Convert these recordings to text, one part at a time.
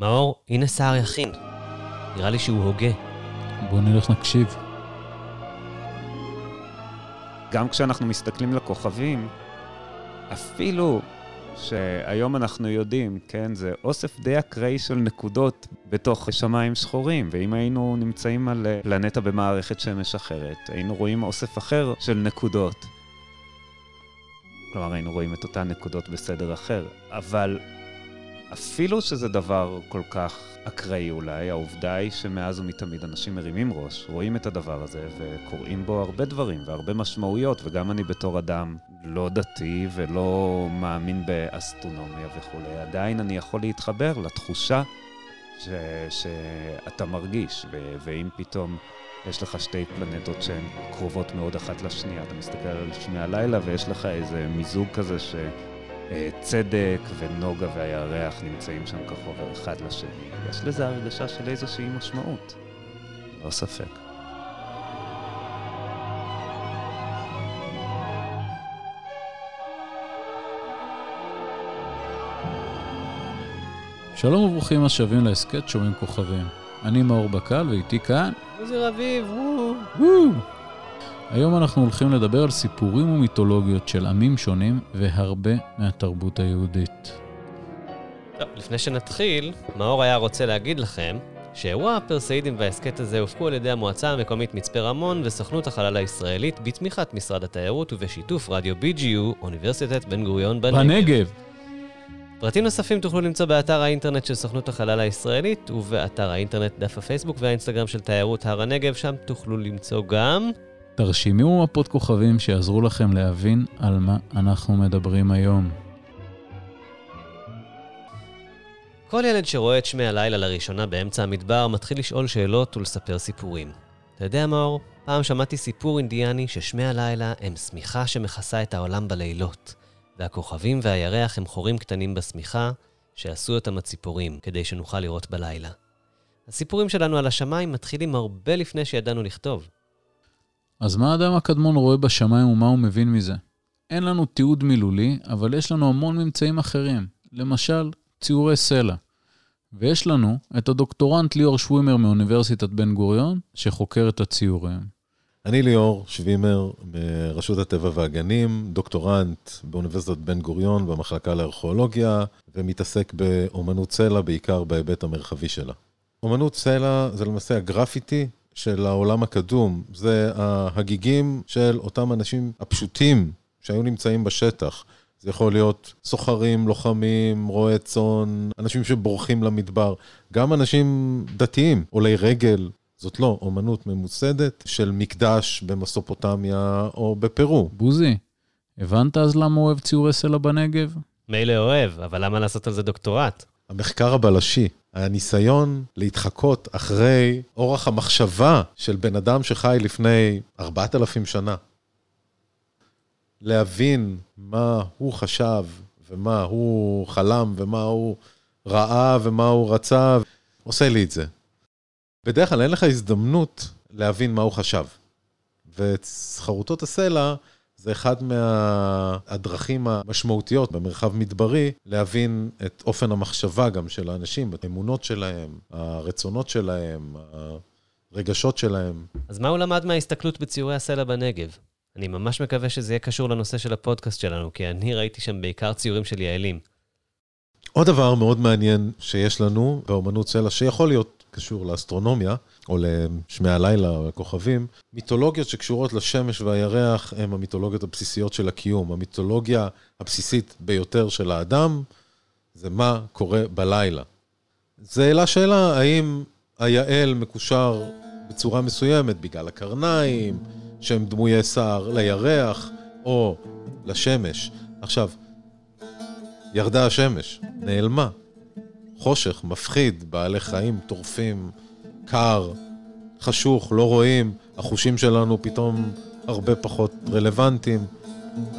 מאור, הנה סער יכין. נראה לי שהוא הוגה. בוא נלך נקשיב. גם כשאנחנו מסתכלים לכוכבים, אפילו שהיום אנחנו יודעים, כן, זה אוסף די אקראי של נקודות בתוך שמיים שחורים, ואם היינו נמצאים על פלנטה במערכת שמש אחרת, היינו רואים אוסף אחר של נקודות. כלומר, היינו רואים את אותן נקודות בסדר אחר, אבל אפילו שזה דבר כל כך אקראי אולי, העובדה היא שמאז ומתמיד אנשים מרימים ראש, רואים את הדבר הזה וקוראים בו הרבה דברים והרבה משמעויות, וגם אני בתור אדם לא דתי ולא מאמין באסטרונומיה וכולי, עדיין אני יכול להתחבר לתחושה ש, שאתה מרגיש, ו, ואם פתאום יש לך שתי פלנטות שהן קרובות מאוד אחת לשנייה, אתה מסתכל על שמי הלילה ויש לך איזה מיזוג כזה ש... צדק ונוגה והירח נמצאים שם כחובר אחד לשני. יש לזה הרגשה של איזושהי משמעות, לא ספק. שלום וברוכים השבים להסכת שומעים כוכבים. אני מאור בקל ואיתי כאן... עוזי רביב, וואו. וואו. היום אנחנו הולכים לדבר על סיפורים ומיתולוגיות של עמים שונים והרבה מהתרבות היהודית. טוב, לפני שנתחיל, מאור היה רוצה להגיד לכם שאירוע הפרסאידים וההסכת הזה הופקו על ידי המועצה המקומית מצפה רמון וסוכנות החלל הישראלית בתמיכת משרד התיירות ובשיתוף רדיו BGU, אוניברסיטת בן גוריון בנגב. בנגב. פרטים נוספים תוכלו למצוא באתר האינטרנט של סוכנות החלל הישראלית ובאתר האינטרנט דף הפייסבוק והאינסטגרם של תיירות הר הנגב, שם תוכלו למצוא גם... תרשימו מפות כוכבים שיעזרו לכם להבין על מה אנחנו מדברים היום. כל ילד שרואה את שמי הלילה לראשונה באמצע המדבר מתחיל לשאול שאלות ולספר סיפורים. אתה יודע, מאור? פעם שמעתי סיפור אינדיאני ששמי הלילה הם שמיכה שמכסה את העולם בלילות, והכוכבים והירח הם חורים קטנים בשמיכה שעשו אותם הציפורים כדי שנוכל לראות בלילה. הסיפורים שלנו על השמיים מתחילים הרבה לפני שידענו לכתוב. אז מה האדם הקדמון רואה בשמיים ומה הוא מבין מזה? אין לנו תיעוד מילולי, אבל יש לנו המון ממצאים אחרים. למשל, ציורי סלע. ויש לנו את הדוקטורנט ליאור שווימר מאוניברסיטת בן גוריון, שחוקר את הציורים. אני ליאור שווימר מרשות הטבע והגנים, דוקטורנט באוניברסיטת בן גוריון במחלקה לארכיאולוגיה, ומתעסק באומנות סלע, בעיקר בהיבט המרחבי שלה. אומנות סלע זה למעשה הגרפיטי של העולם הקדום, זה ההגיגים של אותם אנשים הפשוטים שהיו נמצאים בשטח. זה יכול להיות סוחרים, לוחמים, רועי צאן, אנשים שבורחים למדבר, גם אנשים דתיים, עולי רגל. זאת לא אומנות ממוסדת של מקדש במסופוטמיה או בפרו. בוזי, הבנת אז למה הוא אוהב ציורי סלע בנגב? מילא אוהב, אבל למה לעשות על זה דוקטורט? המחקר הבלשי, הניסיון להתחקות אחרי אורח המחשבה של בן אדם שחי לפני 4,000 שנה. להבין מה הוא חשב ומה הוא חלם ומה הוא ראה ומה הוא רצה, עושה לי את זה. בדרך כלל אין לך הזדמנות להבין מה הוא חשב. וחרוטות הסלע זה אחד מהדרכים המשמעותיות במרחב מדברי להבין את אופן המחשבה גם של האנשים, את האמונות שלהם, הרצונות שלהם, הרגשות שלהם. אז מה הוא למד מההסתכלות בציורי הסלע בנגב? אני ממש מקווה שזה יהיה קשור לנושא של הפודקאסט שלנו, כי אני ראיתי שם בעיקר ציורים של יעלים. עוד דבר מאוד מעניין שיש לנו באמנות סלע, שיכול להיות קשור לאסטרונומיה, או לשמי הלילה או לכוכבים, מיתולוגיות שקשורות לשמש והירח הן המיתולוגיות הבסיסיות של הקיום. המיתולוגיה הבסיסית ביותר של האדם זה מה קורה בלילה. זה העלה שאלה, האם היעל מקושר בצורה מסוימת בגלל הקרניים, שהם דמויי סער, לירח או לשמש. עכשיו, ירדה השמש, נעלמה. חושך, מפחיד, בעלי חיים טורפים, קר, חשוך, לא רואים, החושים שלנו פתאום הרבה פחות רלוונטיים.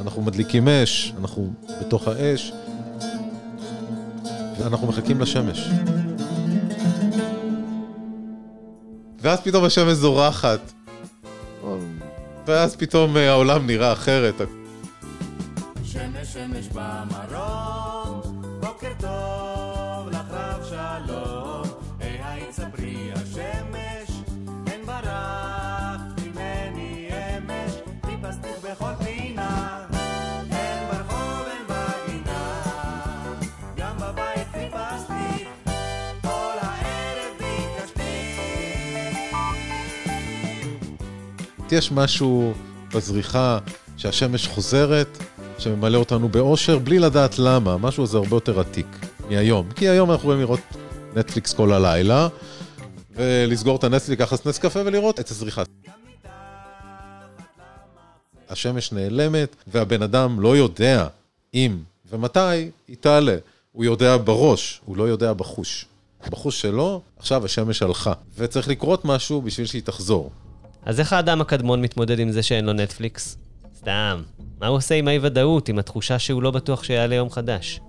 אנחנו מדליקים אש, אנחנו בתוך האש, ואנחנו מחכים לשמש. ואז פתאום השמש זורחת, ואז פתאום אה, העולם נראה אחרת. שמש שמש במרום, יש משהו בזריחה שהשמש חוזרת, שממלא אותנו באושר, בלי לדעת למה, משהו הזה הרבה יותר עתיק מהיום. כי היום אנחנו יכולים לראות נטפליקס כל הלילה, ולסגור את הנטפליקס, לקחת נס קפה ולראות את הזריחה. השמש נעלמת, והבן אדם לא יודע אם ומתי היא תעלה. הוא יודע בראש, הוא לא יודע בחוש. בחוש שלו, עכשיו השמש הלכה, וצריך לקרות משהו בשביל שהיא תחזור. אז איך האדם הקדמון מתמודד עם זה שאין לו נטפליקס? סתם. מה הוא עושה עם האי-ודאות, עם התחושה שהוא לא בטוח שיעלה יום חדש?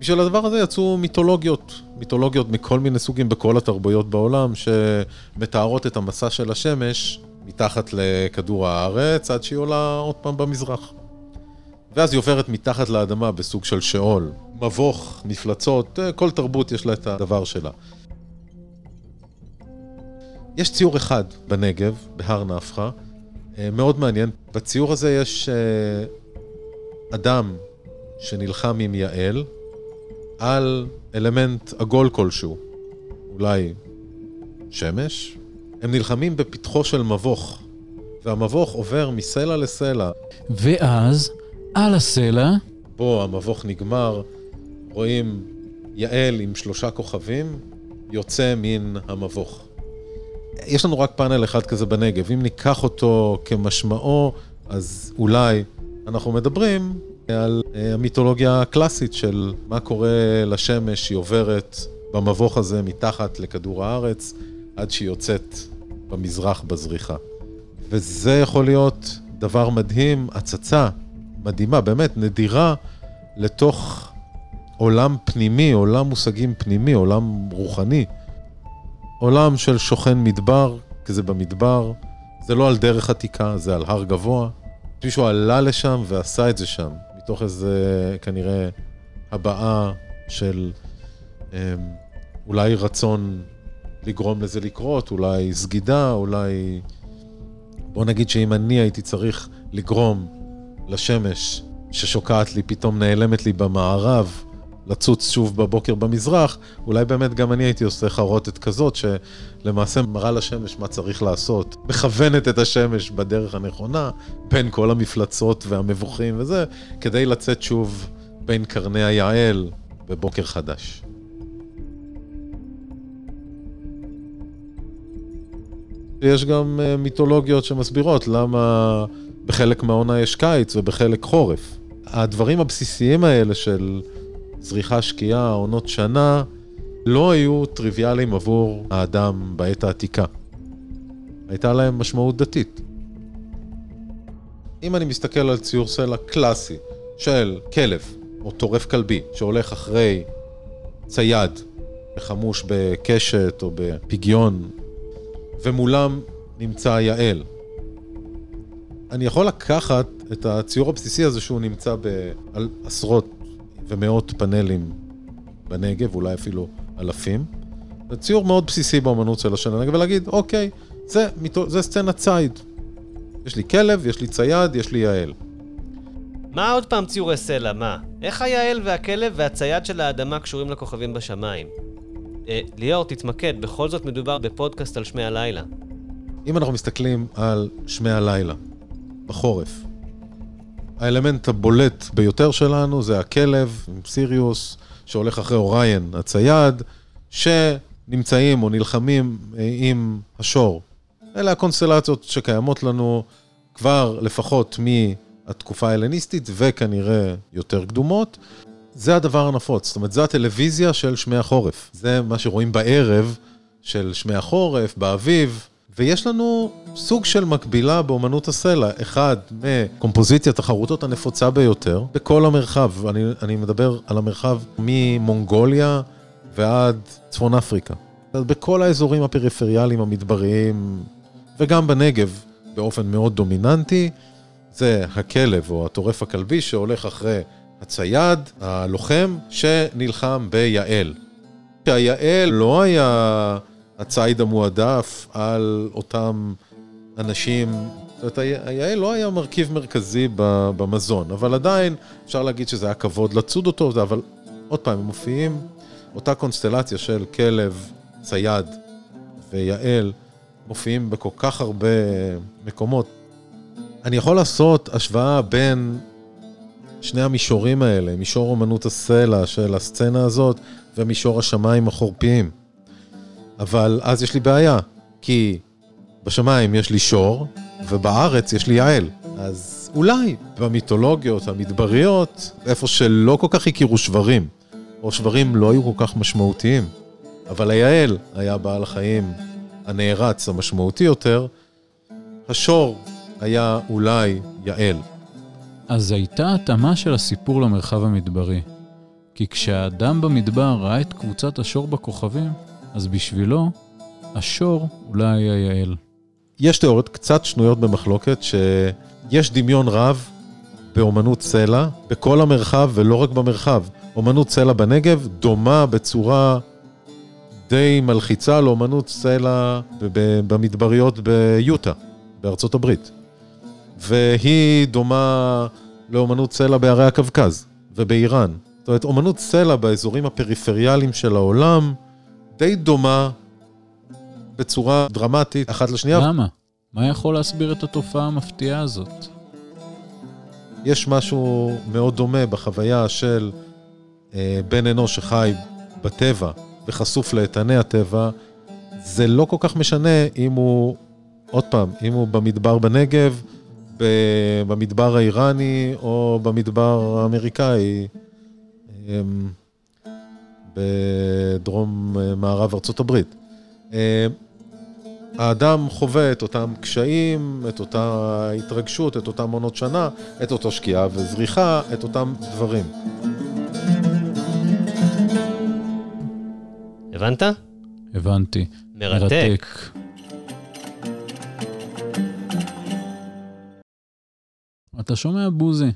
בשביל הדבר הזה יצאו מיתולוגיות, מיתולוגיות מכל מיני סוגים בכל התרבויות בעולם, שמתארות את המסע של השמש מתחת לכדור הארץ, עד שהיא עולה עוד פעם במזרח. ואז היא עוברת מתחת לאדמה בסוג של שאול, מבוך, מפלצות, כל תרבות יש לה את הדבר שלה. יש ציור אחד בנגב, בהר נפחא, אה, מאוד מעניין. בציור הזה יש אה, אדם שנלחם עם יעל על אלמנט עגול כלשהו, אולי שמש. הם נלחמים בפתחו של מבוך, והמבוך עובר מסלע לסלע. ואז, על הסלע, בו המבוך נגמר, רואים יעל עם שלושה כוכבים יוצא מן המבוך. יש לנו רק פאנל אחד כזה בנגב, אם ניקח אותו כמשמעו, אז אולי אנחנו מדברים על אה, המיתולוגיה הקלאסית של מה קורה לשמש, היא עוברת במבוך הזה מתחת לכדור הארץ, עד שהיא יוצאת במזרח בזריחה. וזה יכול להיות דבר מדהים, הצצה מדהימה, באמת נדירה, לתוך עולם פנימי, עולם מושגים פנימי, עולם רוחני. עולם של שוכן מדבר, כי זה במדבר, זה לא על דרך עתיקה, זה על הר גבוה. מישהו עלה לשם ועשה את זה שם, מתוך איזה, כנראה, הבעה של אמ, אולי רצון לגרום לזה לקרות, אולי סגידה, אולי... בוא נגיד שאם אני הייתי צריך לגרום לשמש ששוקעת לי, פתאום נעלמת לי במערב, לצוץ שוב בבוקר במזרח, אולי באמת גם אני הייתי עושה חרוטת כזאת, שלמעשה מראה לשמש מה צריך לעשות, מכוונת את השמש בדרך הנכונה, בין כל המפלצות והמבוכים וזה, כדי לצאת שוב בין קרני היעל בבוקר חדש. יש גם אה, מיתולוגיות שמסבירות למה בחלק מהעונה יש קיץ ובחלק חורף. הדברים הבסיסיים האלה של זריחה, שקיעה, עונות שנה, לא היו טריוויאליים עבור האדם בעת העתיקה. הייתה להם משמעות דתית. אם אני מסתכל על ציור סלע קלאסי של כלב או טורף כלבי שהולך אחרי צייד חמוש בקשת או בפגיון, ומולם נמצא יעל. אני יכול לקחת את הציור הבסיסי הזה שהוא נמצא על עשרות ומאות פאנלים בנגב, אולי אפילו אלפים. זה ציור מאוד בסיסי באמנות של השן הנגב, ולהגיד, אוקיי, זה, זה סצנת ציד. יש לי כלב, יש לי צייד, יש לי יעל. מה עוד פעם ציורי סלע? מה? איך היעל והכלב והצייד של האדמה קשורים לכוכבים בשמיים? אה, ליאור, תתמקד, בכל זאת מדובר בפודקאסט על שמי הלילה. אם אנחנו מסתכלים על שמי הלילה, בחורף, האלמנט הבולט ביותר שלנו זה הכלב עם סיריוס, שהולך אחרי אוריין, הצייד, שנמצאים או נלחמים אה, עם השור. אלה הקונסטלציות שקיימות לנו כבר לפחות מהתקופה ההלניסטית וכנראה יותר קדומות. זה הדבר הנפוץ, זאת אומרת, זו הטלוויזיה של שמי החורף. זה מה שרואים בערב של שמי החורף, באביב, ויש לנו סוג של מקבילה באומנות הסלע, אחד מקומפוזיציית החרוטות הנפוצה ביותר בכל המרחב, אני, אני מדבר על המרחב ממונגוליה ועד צפון אפריקה. בכל האזורים הפריפריאליים המדבריים, וגם בנגב באופן מאוד דומיננטי, זה הכלב או הטורף הכלבי שהולך אחרי הצייד, הלוחם, שנלחם ביעל. שהיעל לא היה הציד המועדף על אותם אנשים. זאת אומרת, היעל לא היה מרכיב מרכזי במזון, אבל עדיין אפשר להגיד שזה היה כבוד לצוד אותו, אבל עוד פעם, הם מופיעים אותה קונסטלציה של כלב, צייד ויעל, מופיעים בכל כך הרבה מקומות. אני יכול לעשות השוואה בין שני המישורים האלה, מישור אומנות הסלע של הסצנה הזאת ומישור השמיים החורפיים. אבל אז יש לי בעיה, כי בשמיים יש לי שור, ובארץ יש לי יעל. אז אולי במיתולוגיות המדבריות, איפה שלא כל כך הכירו שברים, או שברים לא היו כל כך משמעותיים, אבל היעל היה בעל החיים הנערץ המשמעותי יותר, השור היה אולי יעל. אז הייתה התאמה של הסיפור למרחב המדברי. כי כשהאדם במדבר ראה את קבוצת השור בכוכבים, אז בשבילו, השור אולי היה יעל. יש תיאוריות קצת שנויות במחלוקת שיש דמיון רב באומנות סלע, בכל המרחב ולא רק במרחב. אומנות סלע בנגב דומה בצורה די מלחיצה לאומנות סלע במדבריות ביוטה, בארצות הברית. והיא דומה לאומנות סלע בערי הקווקז ובאיראן. זאת אומרת, אומנות סלע באזורים הפריפריאליים של העולם די דומה בצורה דרמטית אחת לשנייה. למה? מה יכול להסביר את התופעה המפתיעה הזאת? יש משהו מאוד דומה בחוויה של אה, בן אנוש שחי בטבע וחשוף לאיתני הטבע. זה לא כל כך משנה אם הוא, עוד פעם, אם הוא במדבר בנגב, ב- במדבר האיראני או במדבר האמריקאי, אה, בדרום אה, מערב ארצות הברית. אה, האדם חווה את אותם קשיים, את אותה התרגשות, את אותם עונות שנה, את אותו שקיעה וזריחה, את אותם דברים. הבנת? הבנתי. מרתק. אתה שומע, בוזי?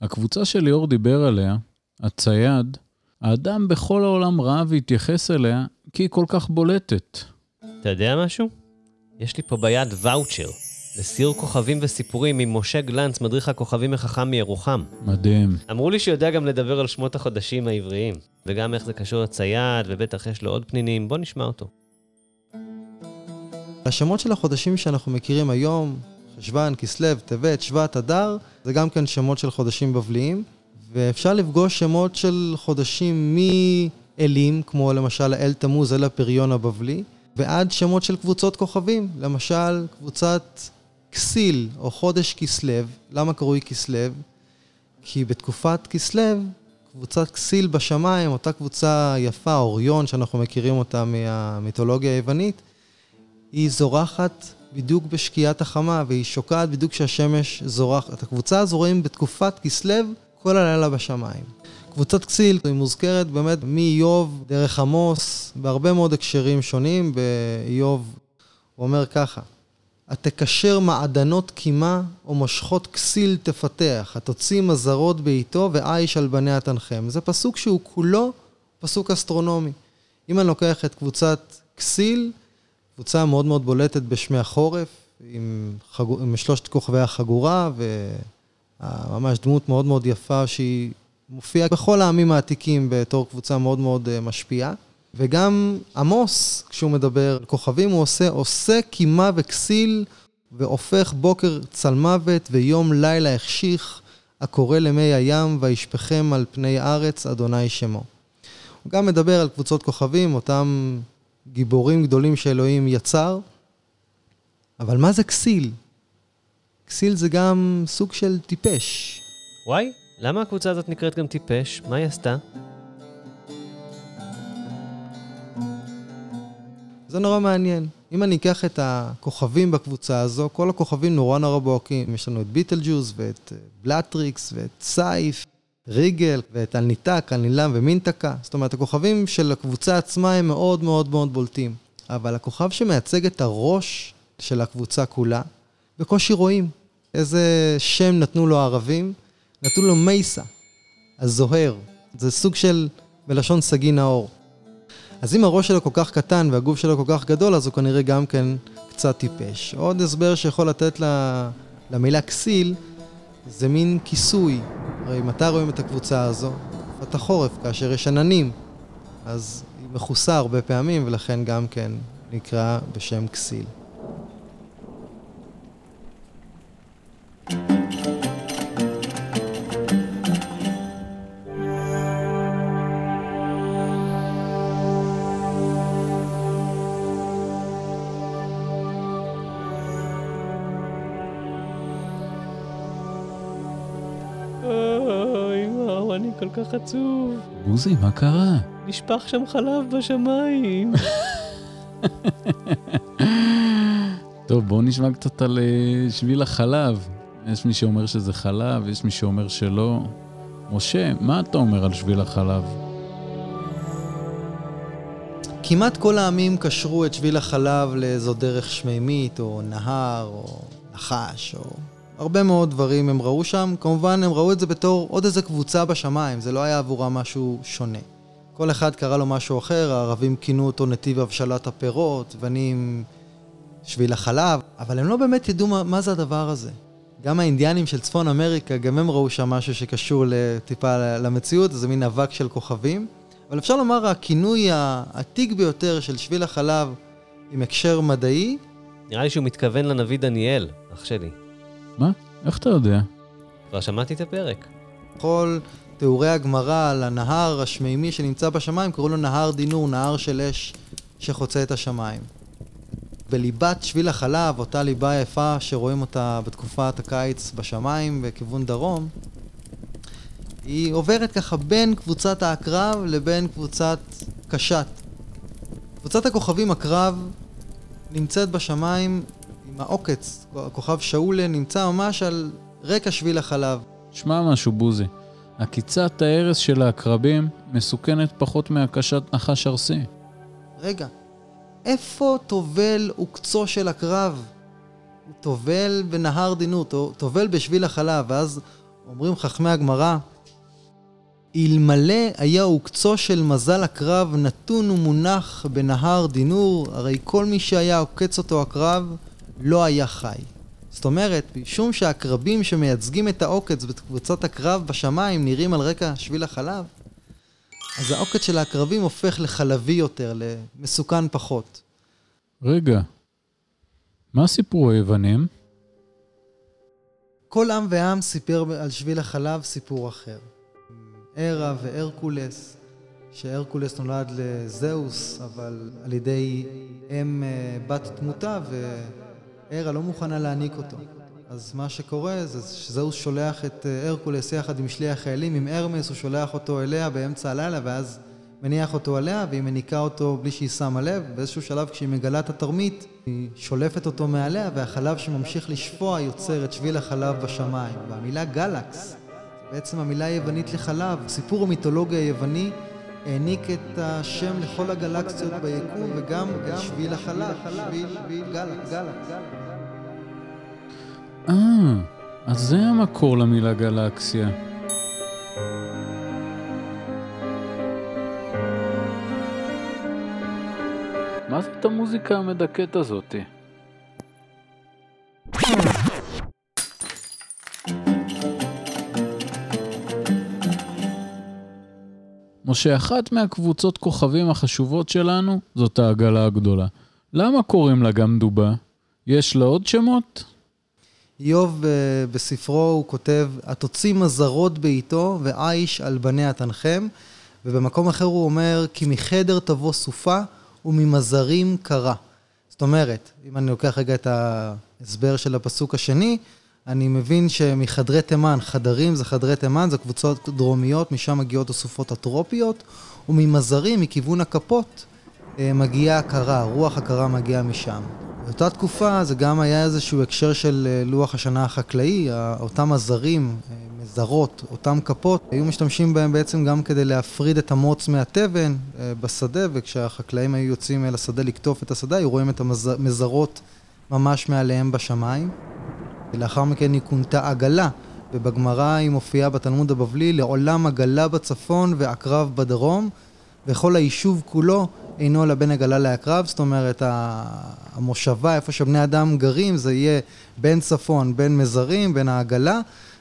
הקבוצה שליאור דיבר עליה, הצייד, האדם בכל העולם ראה והתייחס אליה כי היא כל כך בולטת. אתה יודע משהו? יש לי פה ביד ואוצ'ר לסיור כוכבים וסיפורים עם משה גלנץ, מדריך הכוכבים החכם מירוחם. מדהים. אמרו לי שיודע גם לדבר על שמות החודשים העבריים, וגם איך זה קשור לצייד, ובטח יש לו עוד פנינים. בוא נשמע אותו. השמות של החודשים שאנחנו מכירים היום, חשוון, כסלו, טבת, שבט, אדר, זה גם כן שמות של חודשים בבליים, ואפשר לפגוש שמות של חודשים מאלים, כמו למשל האל תמוז, אל הפריון הבבלי, ועד שמות של קבוצות כוכבים, למשל קבוצת כסיל או חודש כסלו. למה קרוי כסלו? כי בתקופת כסלו, קבוצת כסיל בשמיים, אותה קבוצה יפה, אוריון, שאנחנו מכירים אותה מהמיתולוגיה היוונית, היא זורחת בדיוק בשקיעת החמה, והיא שוקעת בדיוק כשהשמש זורחת. את הקבוצה הזו רואים בתקופת כסלו כל הלילה בשמיים. קבוצת כסיל היא מוזכרת באמת מאיוב דרך עמוס, בהרבה מאוד הקשרים שונים. באיוב הוא אומר ככה: התקשר מעדנות קימה, או מושכות כסיל תפתח, התוציא מזרות בעיתו, ואיש על בניה תנחם. זה פסוק שהוא כולו פסוק אסטרונומי. אם אני לוקח את קבוצת כסיל, קבוצה מאוד מאוד בולטת בשמי החורף, עם, חגו, עם שלושת כוכבי החגורה, וממש דמות מאוד מאוד יפה שהיא מופיעה בכל העמים העתיקים בתור קבוצה מאוד מאוד אה, משפיעה. וגם עמוס, כשהוא מדבר על כוכבים, הוא עושה עושה קימה וכסיל, והופך בוקר צלמוות ויום לילה החשיך, הקורא למי הים וישפכם על פני ארץ, אדוני שמו. הוא גם מדבר על קבוצות כוכבים, אותם גיבורים גדולים שאלוהים יצר, אבל מה זה כסיל? כסיל זה גם סוג של טיפש. וואי, למה הקבוצה הזאת נקראת גם טיפש? מה היא עשתה? זה נורא מעניין. אם אני אקח את הכוכבים בקבוצה הזו, כל הכוכבים נורא נורא בוהקים. יש לנו את ביטלג'וז ואת אה, בלטריקס ואת סייף, ריגל ואת אלניטק, אלנילם ומינטקה. זאת אומרת, הכוכבים של הקבוצה עצמה הם מאוד מאוד מאוד בולטים. אבל הכוכב שמייצג את הראש של הקבוצה כולה, בקושי רואים. איזה שם נתנו לו הערבים? נתנו לו מייסה, הזוהר. זה סוג של, בלשון סגי נאור. אז אם הראש שלו כל כך קטן והגוף שלו כל כך גדול, אז הוא כנראה גם כן קצת טיפש. עוד הסבר שיכול לתת ל- למילה כסיל, זה מין כיסוי. הרי מתי רואים את הקבוצה הזו? תקופת החורף, כאשר יש עננים. אז היא מכוסה הרבה פעמים, ולכן גם כן נקרא בשם כסיל. אני כל כך עצוב. בוזי, מה קרה? נשפך שם חלב בשמיים. טוב, בואו נשמע קצת על אה, שביל החלב. יש מי שאומר שזה חלב, יש מי שאומר שלא. משה, מה אתה אומר על שביל החלב? כמעט כל העמים קשרו את שביל החלב לאיזו דרך שמימית, או נהר, או נחש, או הרבה מאוד דברים הם ראו שם. כמובן, הם ראו את זה בתור עוד איזה קבוצה בשמיים, זה לא היה עבורם משהו שונה. כל אחד קרא לו משהו אחר, הערבים כינו אותו נתיב הבשלת הפירות, בנים שביל החלב, אבל הם לא באמת ידעו מה, מה זה הדבר הזה. גם האינדיאנים של צפון אמריקה, גם הם ראו שם משהו שקשור טיפה למציאות, זה מין אבק של כוכבים. אבל אפשר לומר, הכינוי העתיק ביותר של שביל החלב עם הקשר מדעי, נראה לי שהוא מתכוון לנביא דניאל, אח שלי. מה? איך אתה יודע? כבר שמעתי את הפרק. כל תיאורי הגמרא על הנהר השמימי שנמצא בשמיים, קראו לו נהר דינור, נהר של אש שחוצה את השמיים. בליבת שביל החלב, אותה ליבה יפה שרואים אותה בתקופת הקיץ בשמיים בכיוון דרום, היא עוברת ככה בין קבוצת העקרב לבין קבוצת קשת. קבוצת הכוכבים הקרב נמצאת בשמיים עם העוקץ, הכוכב שאולה נמצא ממש על רקע שביל החלב. שמע משהו, בוזי. עקיצת ההרס של העקרבים מסוכנת פחות מהקשת נחש ארסי. רגע, איפה טובל עוקצו של הקרב? הוא טובל בנהר דינות, הוא טובל בשביל החלב, ואז אומרים חכמי הגמרא, אלמלא היה עוקצו של מזל הקרב נתון ומונח בנהר דינור, הרי כל מי שהיה עוקץ אותו הקרב לא היה חי. זאת אומרת, משום שהעקרבים שמייצגים את העוקץ בקבוצת הקרב בשמיים נראים על רקע שביל החלב, אז העוקץ של העקרבים הופך לחלבי יותר, למסוכן פחות. רגע, מה סיפרו היוונים? כל עם ועם סיפר על שביל החלב סיפור אחר. ארה והרקולס, שהרקולס נולד לזהוס, אבל על ידי אם אה, בת תמותה, וארה לא מוכנה להעניק אותו. אז מה שקורה זה שזהוס שולח את אה, הרקולס יחד עם שליח חיילים, עם הרמס, הוא שולח אותו אליה באמצע הלילה, ואז מניח אותו עליה, והיא מניקה אותו בלי שהיא שמה לב. באיזשהו שלב, כשהיא מגלה את התרמית, היא שולפת אותו מעליה, והחלב שממשיך לשפוע יוצר את שביל החלב בשמיים. והמילה גלקס, בעצם המילה היוונית לחלב, סיפור המיתולוגיה היווני העניק את השם לכל הגלקסיות ביקום, וגם את שביל החלב, שביל גלקס. אה, אז זה המקור למילה גלקסיה. מה זאת המוזיקה המדכאת הזאתי? משה, אחת מהקבוצות כוכבים החשובות שלנו זאת העגלה הגדולה. למה קוראים לה גם דובה? יש לה עוד שמות? איוב אה, בספרו הוא כותב, התוציא מזרות בעיתו ועיש על בניה תנחם, ובמקום אחר הוא אומר, כי מחדר תבוא סופה וממזרים קרה. זאת אומרת, אם אני לוקח רגע את ההסבר של הפסוק השני, אני מבין שמחדרי תימן, חדרים זה חדרי תימן, זה קבוצות דרומיות, משם מגיעות הסופות הטרופיות, וממזרים, מכיוון הכפות, אה, מגיעה הקרה, רוח הקרה מגיעה משם. באותה תקופה זה גם היה איזשהו הקשר של אה, לוח השנה החקלאי, אותם הזרים, אה, מזרות, אותם כפות, היו משתמשים בהם בעצם גם כדי להפריד את המוץ מהתבן בשדה, וכשהחקלאים היו יוצאים אל השדה לקטוף את השדה, היו רואים את המזרות ממש מעליהם בשמיים. לאחר מכן היא כונתה עגלה, ובגמרא היא מופיעה בתלמוד הבבלי, לעולם עגלה בצפון ועקרב בדרום, וכל היישוב כולו אינו אלא בין עגלה לעקרב, זאת אומרת המושבה, איפה שבני אדם גרים, זה יהיה בין צפון, בין מזרים, בין העגלה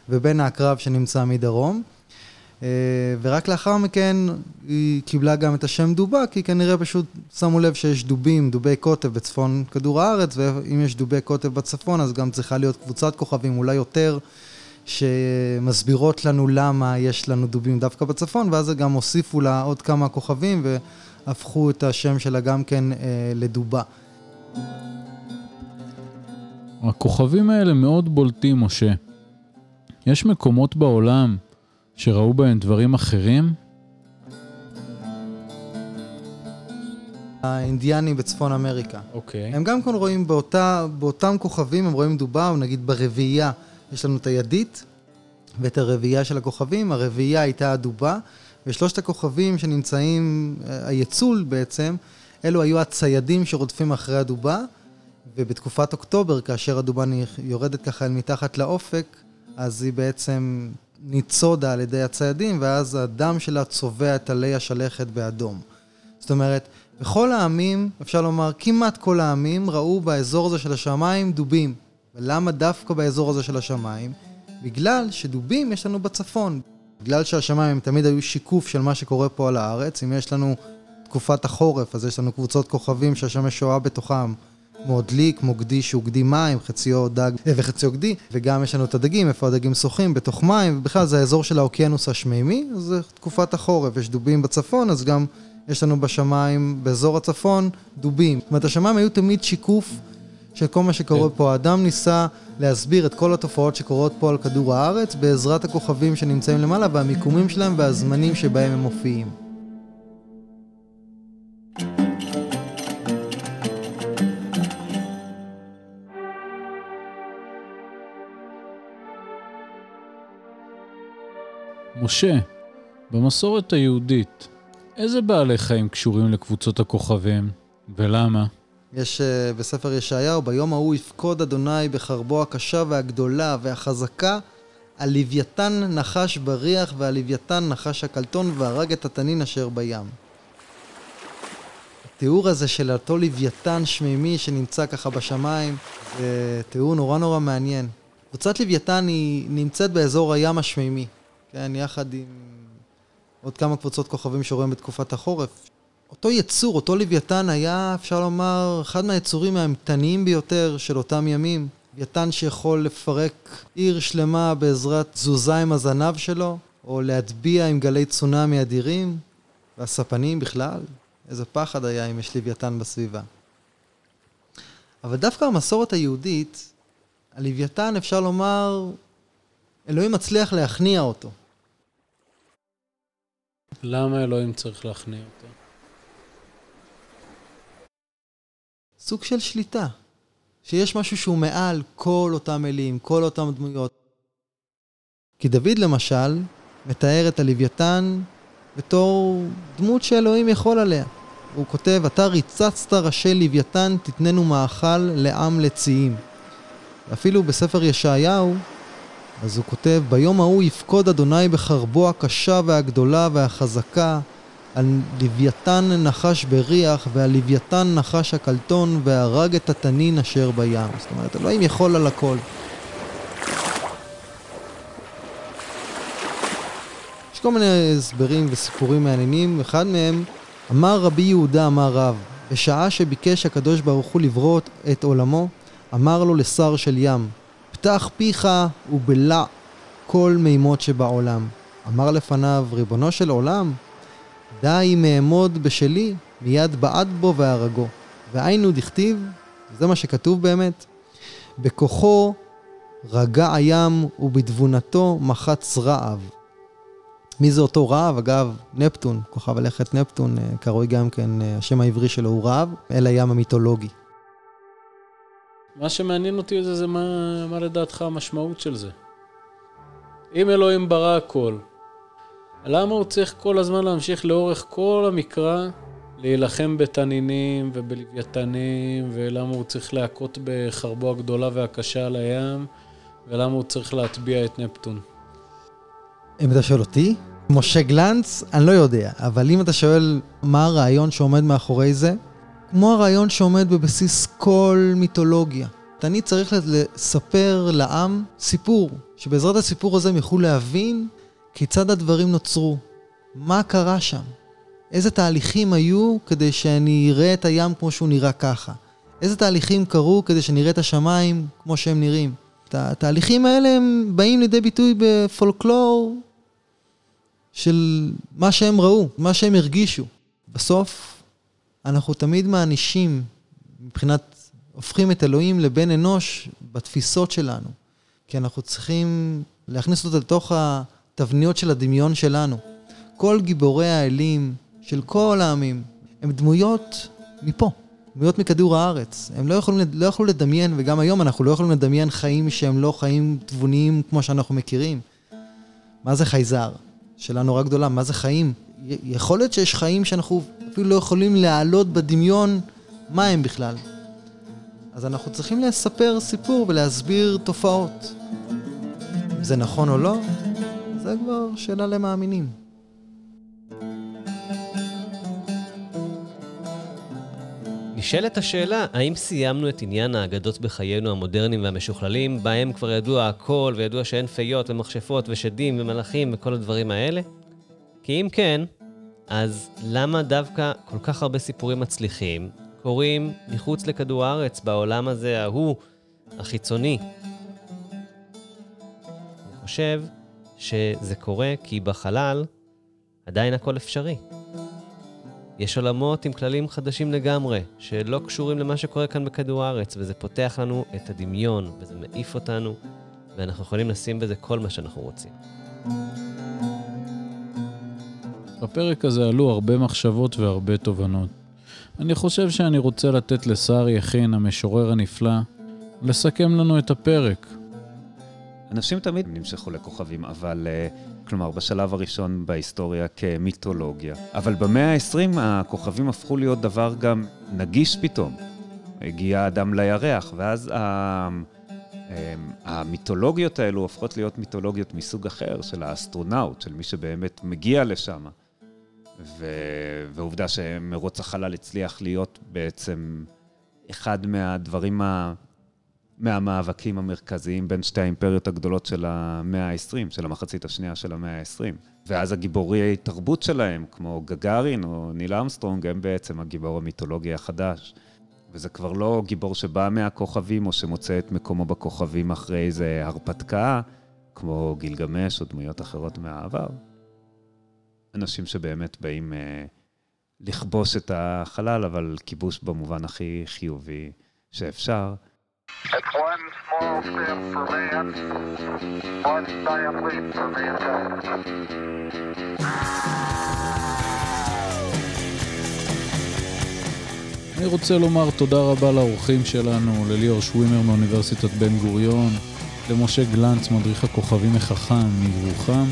ובין העקרב שנמצא מדרום. אה, ורק לאחר מכן היא קיבלה גם את השם דובה, כי כנראה פשוט שמו לב שיש דובים, דובי קוטב בצפון כדור הארץ, ואם יש דובי קוטב בצפון, אז גם צריכה להיות קבוצת כוכבים, אולי יותר, שמסבירות לנו למה יש לנו דובים דווקא בצפון, ואז גם הוסיפו לה עוד כמה כוכבים והפכו את השם שלה גם כן אה, לדובה. הכוכבים האלה מאוד בולטים, משה. יש מקומות בעולם שראו בהם דברים אחרים? האינדיאנים בצפון אמריקה. אוקיי. הם גם כן רואים באותה, באותם כוכבים, הם רואים דובה, נגיד ברביעייה, יש לנו את הידית ואת הרביעייה של הכוכבים, הרביעייה הייתה הדובה, ושלושת הכוכבים שנמצאים, אה, היצול בעצם, אלו היו הציידים שרודפים אחרי הדובה, ובתקופת אוקטובר, כאשר הדובה יורדת ככה אל מתחת לאופק, אז היא בעצם ניצודה על ידי הציידים, ואז הדם שלה צובע את עלי השלכת באדום. זאת אומרת, בכל העמים, אפשר לומר, כמעט כל העמים ראו באזור הזה של השמיים דובים. ולמה דווקא באזור הזה של השמיים? בגלל שדובים יש לנו בצפון. בגלל שהשמיים הם תמיד היו שיקוף של מה שקורה פה על הארץ. אם יש לנו תקופת החורף, אז יש לנו קבוצות כוכבים שהשמש שואה בתוכם. כמו דלי, כמו גדי שהוא גדי מים, חציו דג אה, וחציו גדי, וגם יש לנו את הדגים, איפה הדגים שוחים, בתוך מים, ובכלל זה האזור של האוקיינוס השמימי, אז זה תקופת החורף, יש דובים בצפון, אז גם יש לנו בשמיים, באזור הצפון, דובים. זאת אומרת, השמיים היו תמיד שיקוף של כל מה שקורה כן. פה. האדם ניסה להסביר את כל התופעות שקורות פה על כדור הארץ בעזרת הכוכבים שנמצאים למעלה והמיקומים שלהם והזמנים שבהם הם מופיעים. משה, במסורת היהודית, איזה בעלי חיים קשורים לקבוצות הכוכבים, ולמה? יש uh, בספר ישעיהו, ביום ההוא יפקוד אדוני בחרבו הקשה והגדולה והחזקה, הלוויתן נחש בריח והלוויתן נחש הקלטון והרג את התנין אשר בים. התיאור הזה של אותו לוויתן שמימי שנמצא ככה בשמיים, זה תיאור נורא נורא מעניין. קבוצת לוויתן היא נמצאת באזור הים השמימי, כן, יחד עם עוד כמה קבוצות כוכבים שרואים בתקופת החורף. אותו יצור, אותו לוויתן היה, אפשר לומר, אחד מהיצורים האימתניים ביותר של אותם ימים. לוויתן שיכול לפרק עיר שלמה בעזרת תזוזה עם הזנב שלו, או להטביע עם גלי צונאמי אדירים, והספנים בכלל. איזה פחד היה אם יש לוויתן בסביבה. אבל דווקא המסורת היהודית, הלוויתן, אפשר לומר, אלוהים מצליח להכניע אותו. למה אלוהים צריך להכניע אותו? סוג של שליטה. שיש משהו שהוא מעל כל אותם אלים, כל אותם דמויות. כי דוד למשל מתאר את הלוויתן בתור דמות שאלוהים יכול עליה. הוא כותב, אתה ריצצת ראשי לוויתן, תתננו מאכל לעם לציים. אפילו בספר ישעיהו, אז הוא כותב, ביום ההוא יפקוד אדוני בחרבו הקשה והגדולה והחזקה, על לוויתן נחש בריח, ועל לוויתן נחש הקלטון, והרג את התנין אשר בים. זאת אומרת, אלוהים יכול על הכל. יש כל מיני הסברים וסיפורים מעניינים, אחד מהם, אמר רבי יהודה אמר רב, בשעה שביקש הקדוש ברוך הוא לברוא את עולמו, אמר לו לשר של ים, פתח פיך ובלע כל מימות שבעולם. אמר לפניו, ריבונו של עולם, די אם אעמוד בשלי, מיד בעט בו והרגו. והיינו דכתיב, זה מה שכתוב באמת, בכוחו רגע הים ובתבונתו מחץ רעב. מי זה אותו רעב? אגב, נפטון, כוכב הלכת נפטון, אה, קרוי גם כן, אה, השם העברי שלו הוא רעב, אל הים המיתולוגי. מה שמעניין אותי זה, זה מה, מה לדעתך המשמעות של זה. אם אלוהים ברא הכל, למה הוא צריך כל הזמן להמשיך לאורך כל המקרא להילחם בתנינים ובלוויתנים, ולמה הוא צריך להכות בחרבו הגדולה והקשה על הים, ולמה הוא צריך להטביע את נפטון? אם אתה שואל אותי, משה גלנץ, אני לא יודע, אבל אם אתה שואל מה הרעיון שעומד מאחורי זה, כמו הרעיון שעומד בבסיס כל מיתולוגיה. אני צריך לספר לעם סיפור, שבעזרת הסיפור הזה הם יוכלו להבין כיצד הדברים נוצרו, מה קרה שם, איזה תהליכים היו כדי שאני אראה את הים כמו שהוא נראה ככה, איזה תהליכים קרו כדי שנראה את השמיים כמו שהם נראים. התהליכים האלה הם באים לידי ביטוי בפולקלור של מה שהם ראו, מה שהם הרגישו. בסוף, אנחנו תמיד מענישים, מבחינת, הופכים את אלוהים לבן אנוש בתפיסות שלנו. כי אנחנו צריכים להכניס אותו לתוך התבניות של הדמיון שלנו. כל גיבורי האלים של כל העמים הם דמויות מפה, דמויות מכדור הארץ. הם לא יכולים, לא יכלו לדמיין, וגם היום אנחנו לא יכולים לדמיין חיים שהם לא חיים תבוניים כמו שאנחנו מכירים. מה זה חייזר? שאלה נורא גדולה, מה זה חיים? יכול להיות שיש חיים שאנחנו אפילו לא יכולים להעלות בדמיון מה הם בכלל. אז אנחנו צריכים לספר סיפור ולהסביר תופעות. אם זה נכון או לא, זה כבר שאלה למאמינים. נשאלת השאלה, האם סיימנו את עניין האגדות בחיינו המודרניים והמשוכללים, בהם כבר ידוע הכל, וידוע שאין פיות ומכשפות ושדים ומלאכים וכל הדברים האלה? כי אם כן, אז למה דווקא כל כך הרבה סיפורים מצליחים קורים מחוץ לכדור הארץ, בעולם הזה ההוא, החיצוני? אני חושב שזה קורה כי בחלל עדיין הכל אפשרי. יש עולמות עם כללים חדשים לגמרי, שלא קשורים למה שקורה כאן בכדור הארץ, וזה פותח לנו את הדמיון, וזה מעיף אותנו, ואנחנו יכולים לשים בזה כל מה שאנחנו רוצים. בפרק הזה עלו הרבה מחשבות והרבה תובנות. אני חושב שאני רוצה לתת לשר יכין, המשורר הנפלא, לסכם לנו את הפרק. אנשים תמיד נמשכו לכוכבים, אבל... uh, כלומר, בשלב הראשון בהיסטוריה כמיתולוגיה. אבל במאה ה-20 הכוכבים הפכו להיות דבר גם נגיש פתאום. הגיע האדם לירח, ואז ה... אמ, המיתולוגיות האלו הופכות להיות מיתולוגיות מסוג אחר, של האסטרונאוט, של מי שבאמת מגיע לשם. ו... ועובדה שמרוץ החלל הצליח להיות בעצם אחד מהדברים ה... מהמאבקים המרכזיים בין שתי האימפריות הגדולות של המאה ה-20, של המחצית השנייה של המאה ה-20. ואז הגיבורי תרבות שלהם, כמו גגארין או ניל אמסטרונג, הם בעצם הגיבור המיתולוגי החדש. וזה כבר לא גיבור שבא מהכוכבים, או שמוצא את מקומו בכוכבים אחרי איזה הרפתקה, כמו גילגמש או דמויות אחרות מהעבר. אנשים שבאמת באים אה, לכבוש את החלל, אבל כיבוש במובן הכי חיובי שאפשר. Man. אני רוצה לומר תודה רבה לאורחים שלנו, לליאור שווימר מאוניברסיטת בן גוריון, למשה גלנץ, מדריך הכוכבים החכם מירוחם,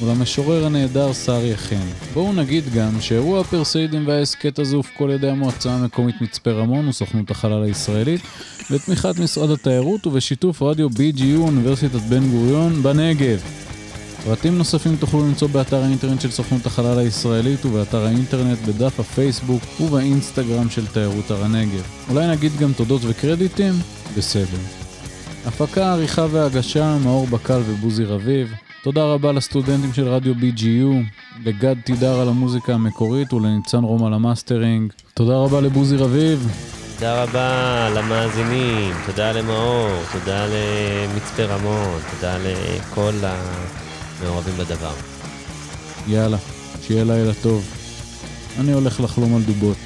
ולמשורר הנהדר שר יכין. בואו נגיד גם שאירוע הפרסאידים וההסכת הזה הופקו על ידי המועצה המקומית מצפה רמון וסוכנות החלל הישראלית, בתמיכת משרד התיירות ובשיתוף רדיו BGU אוניברסיטת בן גוריון בנגב. פרטים נוספים תוכלו למצוא באתר האינטרנט של סוכנות החלל הישראלית ובאתר האינטרנט, בדף הפייסבוק ובאינסטגרם של תיירות הר הנגב. אולי נגיד גם תודות וקרדיטים? בסדר. הפקה, עריכה והגשה, מאור בקל ובוזי רביב. תודה רבה לסטודנטים של רדיו BGU, לגד תידר על המוזיקה המקורית ולניצן רום על המאסטרינג. תודה רבה לבוזי רביב. תודה רבה למאזינים, תודה למאור, תודה למצפה רמון, תודה לכל המעורבים בדבר. יאללה, שיהיה לילה טוב. אני הולך לחלום על דובות.